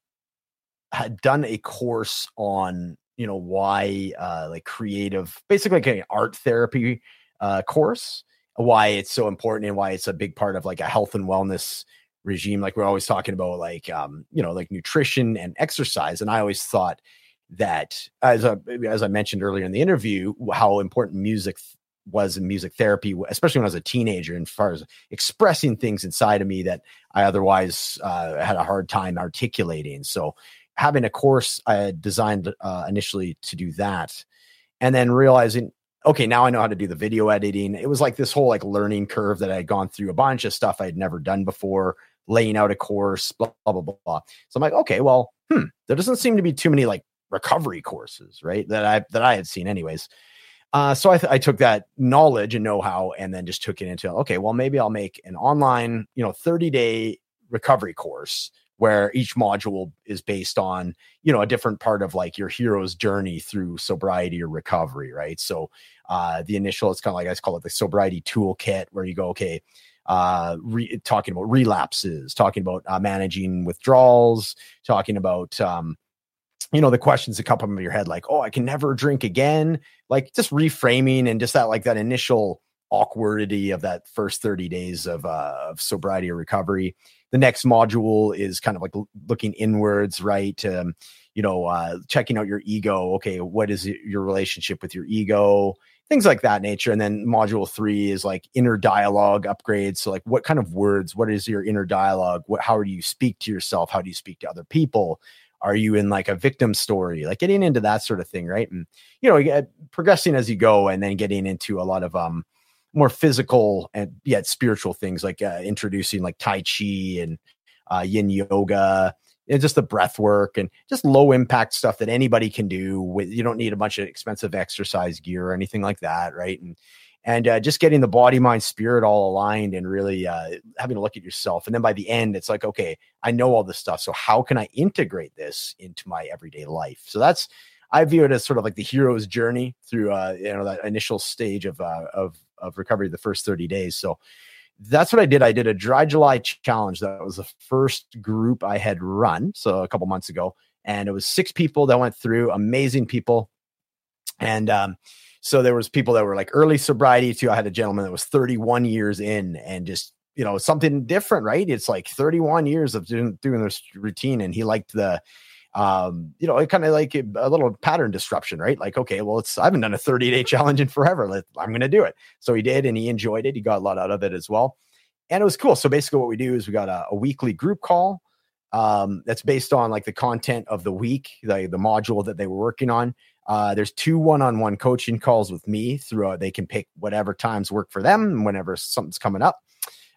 had done a course on you know why uh like creative basically like an art therapy uh course why it's so important and why it's a big part of like a health and wellness regime like we're always talking about like um you know like nutrition and exercise and i always thought that as I, as I mentioned earlier in the interview how important music was in music therapy, especially when I was a teenager, and far as expressing things inside of me that I otherwise uh, had a hard time articulating. So, having a course I had designed uh, initially to do that, and then realizing, okay, now I know how to do the video editing. It was like this whole like learning curve that I had gone through a bunch of stuff I had never done before, laying out a course, blah blah blah blah. So I'm like, okay, well, hmm, there doesn't seem to be too many like recovery courses, right? That I that I had seen, anyways. Uh, so I, th- I, took that knowledge and know-how and then just took it into okay well maybe i'll make an online you know 30 day recovery course where each module is based on you know a different part of like your hero's journey through sobriety or recovery right? So uh the initial it's kind of like i call it the sobriety toolkit where you go okay uh re- talking about relapses talking about uh, managing withdrawals talking about um you know the questions that come up in your head like oh i can never drink again like just reframing and just that like that initial awkwardity of that first 30 days of uh of sobriety or recovery. The next module is kind of like looking inwards right um you know uh checking out your ego. Okay what is your relationship with your ego? Things like that nature. And then module 3 is like inner dialogue upgrades. So like what kind of words what is your inner dialogue? What how do you speak to yourself? How do you speak to other people are you in like a victim story? Like getting into that sort of thing right? And you know progressing as you go and then getting into a lot of um more physical and yet spiritual things like uh, introducing like tai chi and uh, yin yoga and just the breath work and just low impact stuff that anybody can do with you don't need a bunch of expensive exercise gear or anything like that right? And and uh, just getting the body, mind, spirit all aligned and really uh, having to look at yourself. And then by the end, it's like, okay, I know all this stuff. So how can I integrate this into my everyday life? So that's, I view it as sort of like the hero's journey through uh, you know that initial stage of uh, of of recovery, the first 30 days. So that's what I did. I did a dry July challenge. That was the first group I had run. So a couple months ago. And it was six people that went through, amazing people. And um, so there was people that were like early sobriety too. I had a gentleman that was 31 years in and just, you know, something different, right? It's like 31 years of doing, doing this routine. And he liked the, um, you know, it kind of like a, a, little pattern disruption, right? Like, okay, well, it's I haven't done a 30 day challenge in forever. Let, I'm going to do it. So he did, and he enjoyed it. He got a lot out of it as well, and it was cool. So basically, what we do is we got a, a weekly group call um, that's based on like the content of the week, the the module that they were working on. Uh, there's two one-on-one coaching calls with me throughout. They can pick whatever times work for them, whenever something's coming up.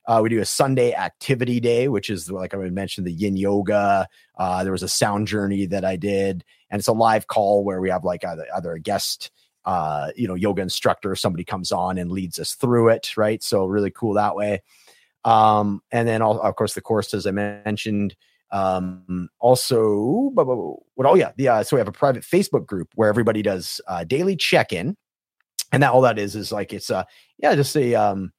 Uh, we do a Sunday activity day, which is like I mentioned, the yin yoga. Uh, there was a sound journey that I did, and it's a live call where we have like either, either a guest, uh, you know, yoga instructor, somebody comes on and leads us through it, right? So really cool that way. Um, and then all, of course the course, as I mentioned. Um, also, what? Oh yeah, the uh, so we have a private Facebook group where everybody does uh, daily check in, and that all that is is like it's uh yeah just a um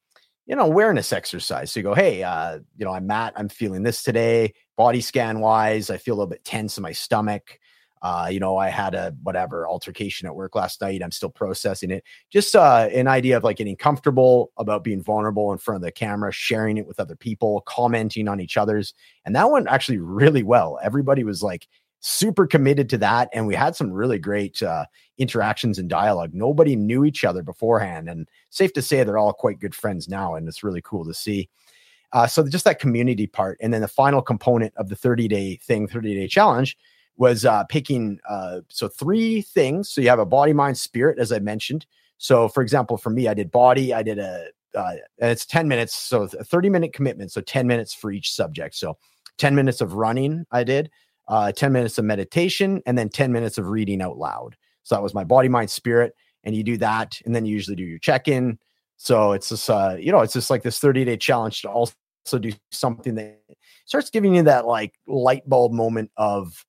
you know, awareness exercise. So you go, hey, uh, you know, I'm Matt. I'm feeling this today. Body scan wise, I feel a little bit tense in my stomach. Uh, you know, I had a whatever altercation at work last night. I'm still processing it. Just uh, an idea of like getting comfortable about being vulnerable in front of the camera, sharing it with other people, commenting on each other's. And that went actually really well. Everybody was like, super committed to that. And we had some really great uh, interactions and dialogue. Nobody knew each other beforehand. And safe to say, they're all quite good friends now. And it's really cool to see. Uh, so just that community part. And then the final component of the 30 day thing, 30 day challenge was uh, picking. Uh, so three things. So you have a body, mind, spirit, as I mentioned. So for example, for me, I did body, I did a, uh, and it's 10 minutes. So a 30 minute commitment. So 10 minutes for each subject. So 10 minutes of running I did uh, 10 minutes of meditation, and then 10 minutes of reading out loud. So that was my body, mind, spirit. And you do that, and then you usually do your check in. So it's just, uh, you know, it's just like this 30 day challenge to also do something that starts giving you that like light bulb moment of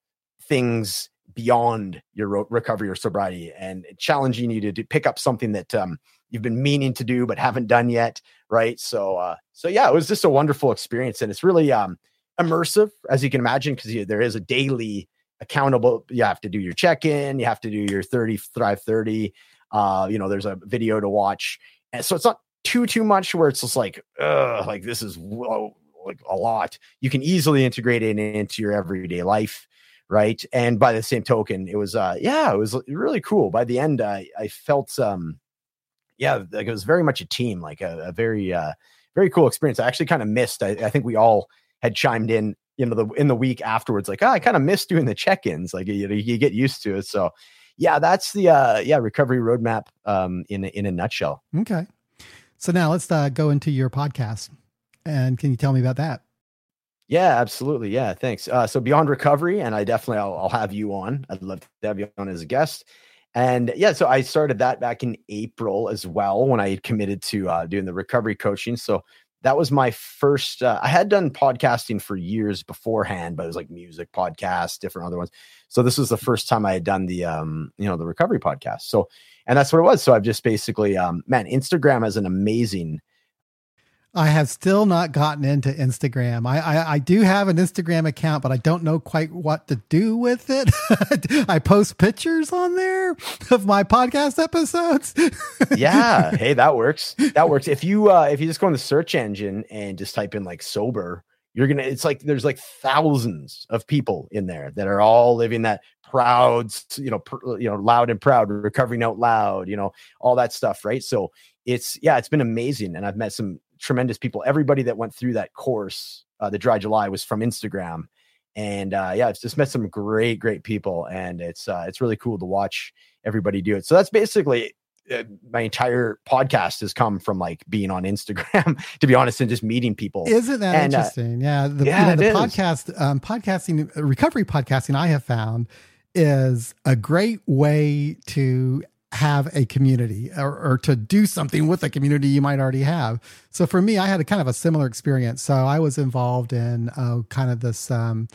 things beyond your recovery or sobriety and challenging you to do, pick up something that um, you've been meaning to do but haven't done yet right so uh so yeah it was just a wonderful experience and it's really um immersive, as you can imagine, because there is a daily accountable. You have to do your check in, you have to do your 30 Thrive 30. Uh, you know, there's a video to watch. And so it's not too, too much where it's just like, uh, like this is whoa, like a lot. You can easily integrate it into your everyday life. Right. And by the same token, it was, uh, yeah, it was really cool. By the end, I, I felt, um, yeah, like it was very much a team, like a, a very, uh, very cool experience. I actually kind of missed. I, I think we all had chimed in you know the in the week afterwards like oh, i kind of missed doing the check-ins like you, you get used to it so yeah that's the uh yeah recovery roadmap um in in a nutshell okay so now let's uh, go into your podcast and can you tell me about that yeah absolutely yeah thanks. Uh so beyond recovery and i definitely i'll, I'll have you on i'd love to have you on as a guest. And yeah so i started that back in april as well when i committed to uh, doing the recovery coaching so that was my first uh, i had done podcasting for years beforehand but it was like music podcasts different other ones. So this was the first time i had done the um you know the recovery podcast so and that's what it was. So i've just basically um man instagram is an amazing I have still not gotten into Instagram. I, I, I do have an Instagram account, but I don't know quite what to do with it. I post pictures on there of my podcast episodes. yeah, hey, that works. That works. If you uh, if you just go in the search engine and just type in like sober, you're gonna. It's like there's like thousands of people in there that are all living that proud, you know, pr- you know, loud and proud, recovering out loud, you know, all that stuff, right? So it's yeah, it's been amazing, and I've met some tremendous people. Everybody that went through that course, uh, the Dry July, was from Instagram, and uh, yeah, it's just met some great, great people, and it's uh, it's really cool to watch everybody do it. So that's basically uh, my entire podcast has come from like being on Instagram, to be honest, and just meeting people. Isn't that and, uh, interesting? yeah, the, yeah, you know, the podcast, um, podcasting, recovery podcasting, I have found is a great way to have a community or, or, to do something with a community you might already have. So for me, I had a kind of a similar experience. So I was involved in uh, kind of this um,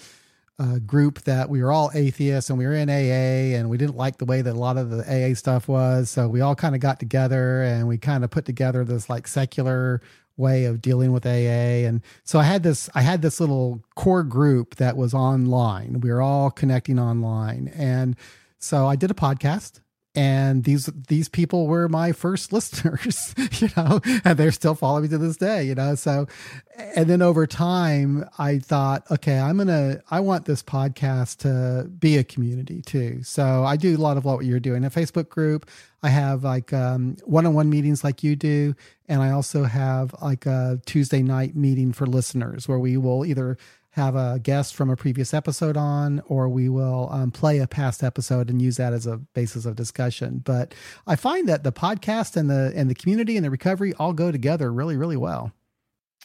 a group that we were all atheists and we were in AA and we didn't like the way that a lot of the AA stuff was. So we all kind of got together and we kind of put together this like secular way of dealing with AA. And so I had this, I had this little core group that was online. We were all connecting online. And so I did a podcast and these these people were my first listeners you know and they're still following me to this day you know so and then over time i thought okay i'm gonna i want this podcast to be a community too. So i do a lot of what you're doing a facebook group. I have like um, one-on-one meetings like you do and i also have like a tuesday night meeting for listeners where we will either have a guest from a previous episode on, or we will um, play a past episode and use that as a basis of discussion. But I find that the podcast and the and the community and the recovery all go together really, really well.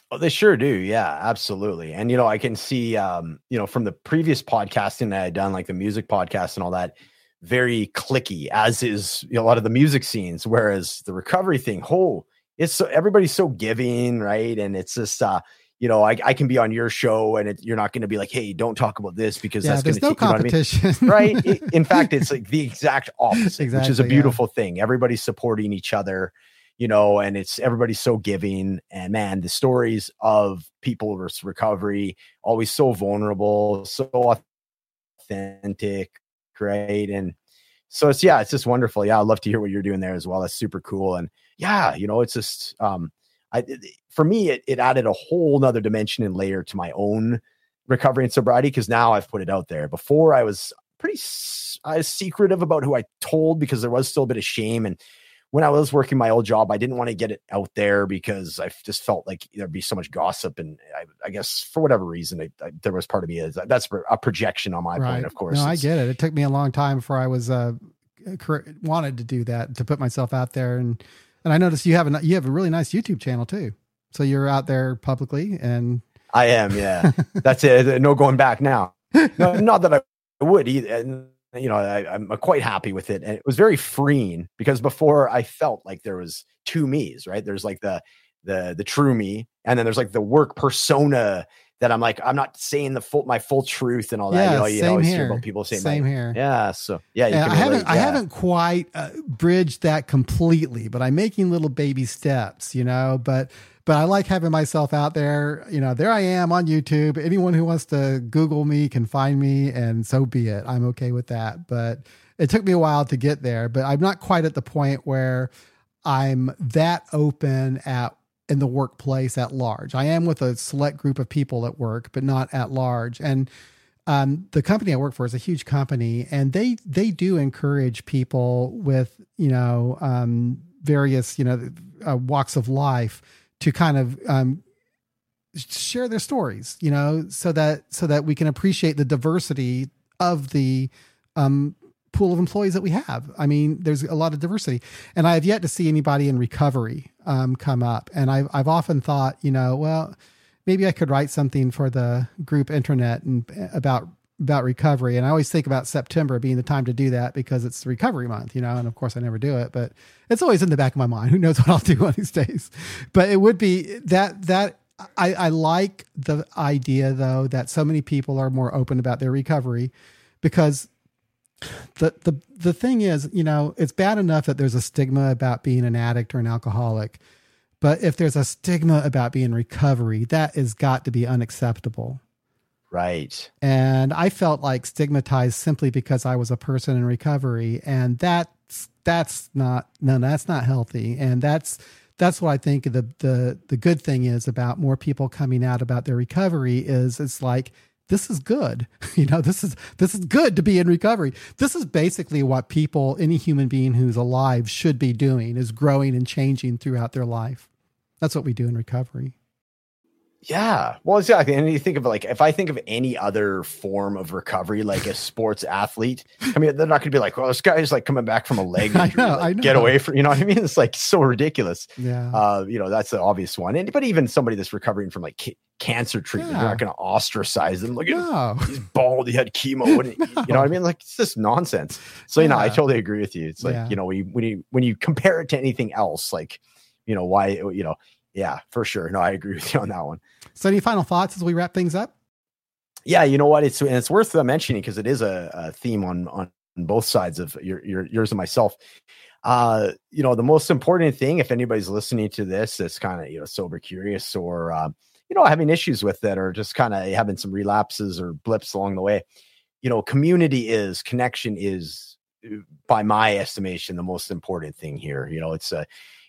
Oh, they sure do. Yeah, absolutely. And you know, I can see um, you know, from the previous podcasting that I had done, like the music podcast and all that, very cliquey, as is you know, a lot of the music scenes. Whereas the recovery thing, whole, it's so everybody's so giving, right? And it's just uh you know, I, I can be on your show and it, you're not going to be like, hey, don't talk about this because yeah, that's going to no competition, you know I mean? right? It, in fact, it's like the exact opposite, exactly, which is a beautiful yeah. thing. Everybody's supporting each other, you know, and it's everybody's so giving. And man, the stories of people recovery always so vulnerable, so authentic, right? And so it's yeah, it's just wonderful. Yeah, I'd love to hear what you're doing there as well. That's super cool. And yeah, you know, it's just um I, for me, it, it added a whole nother dimension and layer to my own recovery and sobriety because now I've put it out there. Before I was pretty I was secretive about who I told because there was still a bit of shame. And when I was working my old job, I didn't want to get it out there because I just felt like there'd be so much gossip. And I, I guess for whatever reason, I, I, there was part of me is that's a projection on my right. point, of course. No, I get it. It took me a long time before I was uh, wanted to do that to put myself out there and and I noticed you have a you have a really nice YouTube channel too. So you're out there publicly, and I am. Yeah, that's it. Uh, no going back now. No, not that I would either. You know, I, I'm quite happy with it, and it was very freeing because before I felt like there was two me's. Right? There's like the the the true me, and then there's like the work persona that I'm like, I'm not saying the full my full truth and all that. Yeah, you know, you always here. hear about people saying same like, here. Yeah. So yeah, yeah I haven't relate, I haven't quite uh, bridged that completely, but I'm making little baby steps, you know, but but I like having myself out there. You know, there I am on YouTube. Anyone who wants to Google me can find me, and so be it. I'm okay with that. But it took me a while to get there, but I'm not quite at the point where I'm that open at in the workplace at large. I am with a select group of people at work, but not at large. And um, the company I work for is a huge company, and they they do encourage people with you know um, various you know uh, walks of life to kind of um, share their stories, you know, so that so that we can appreciate the diversity of the um, pool of employees that we have. I mean, there's a lot of diversity, and I have yet to see anybody in recovery um, come up. And I've I've often thought, you know, well, maybe I could write something for the group internet and about about recovery. And I always think about September being the time to do that because it's recovery month, you know. And of course, I never do it, but it's always in the back of my mind. Who knows what I'll do one of these days? But it would be that that. I, I like the idea though that so many people are more open about their recovery because the the the thing is, you know, it's bad enough that there's a stigma about being an addict or an alcoholic, but if there's a stigma about being recovery, that has got to be unacceptable. Right. And I felt like stigmatized simply because I was a person in recovery, and that's that's not no, that's not healthy, and that's that's what I think the the the good thing is about more people coming out about their recovery is it's like this is good. You know, this is this is good to be in recovery. This is basically what people, any human being who's alive should be doing is growing and changing throughout their life. That's what we do in recovery. Yeah. Well, exactly. And you think of like, if I think of any other form of recovery, like a sports athlete, I mean, they're not going to be like, well, this guy's like coming back from a leg injury. I know, like, I know. Get away from, you know what I mean? It's like so ridiculous. Yeah. Uh, you know, that's the obvious one. And, but even somebody that's recovering from like cancer treatment, Yeah. you're not going to ostracize them. Look at No. he's bald. He had chemo. And, You know what I mean? Like it's just nonsense. So, you know, I totally agree with you. It's like, Yeah. you know, when you, when you, when you compare it to anything else, like, you know, why, you know, yeah, for sure. No, I agree with you on that one. So, any final thoughts as we wrap things up? Yeah, you know what? It's and it's worth uh, mentioning because it is a, a, theme on on both sides of your, your yours and myself. Uh, you know, the most important thing, if anybody's listening to this, that's kind of you know sober curious or uh, you know having issues with it or just kind of having some relapses or blips along the way, you know, community is connection is, uh, by my estimation, the most important thing here. You know, it's a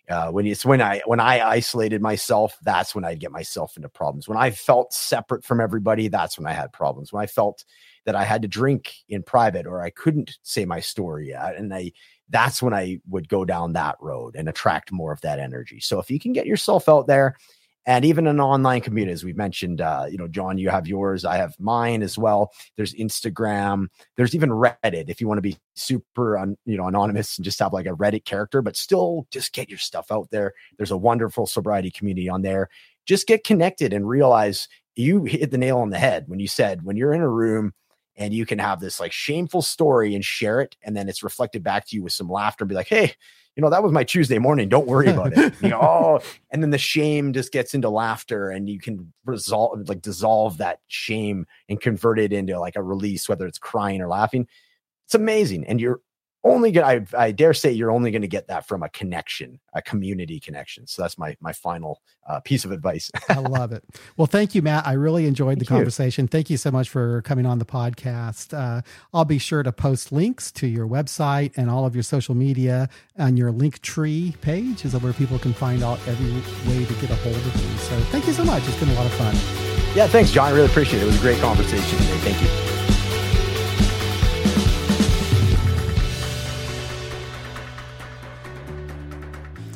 uh, when it's when I when I isolated myself, that's when I'd get myself into problems. When I felt separate from everybody, that's when I had problems. When I felt that I had to drink in private or I couldn't say my story, and I that's when I would go down that road and attract more of that energy. So if you can get yourself out there and even an online community as we mentioned uh, you know john you have yours i have mine as well. There's instagram there's even reddit if you want to be super un, you know anonymous and just have like a reddit character but still just get your stuff out there. There's a wonderful sobriety community on there. Just get connected and realize you hit the nail on the head when you said when you're in a room and you can have this like shameful story and share it and then it's reflected back to you with some laughter and be like hey you know, that was my Tuesday morning. Don't worry about it. You know, oh, and then the shame just gets into laughter and you can resolve, like dissolve that shame and convert it into like a release, whether it's crying or laughing. It's amazing. And you're only get I, I dare say you're only going to get that from a connection, a community connection. So that's my my final uh, piece of advice. I love it. Well, thank you, Matt. I really enjoyed thank the conversation. You. Thank you so much for coming on the podcast. Uh, I'll be sure to post links to your website and all of your social media on your Linktree page, is where people can find out every way to get a hold of you. So thank you so much. It's been a lot of fun. Yeah, thanks, John. I really appreciate it. It was a great conversation today. Thank you.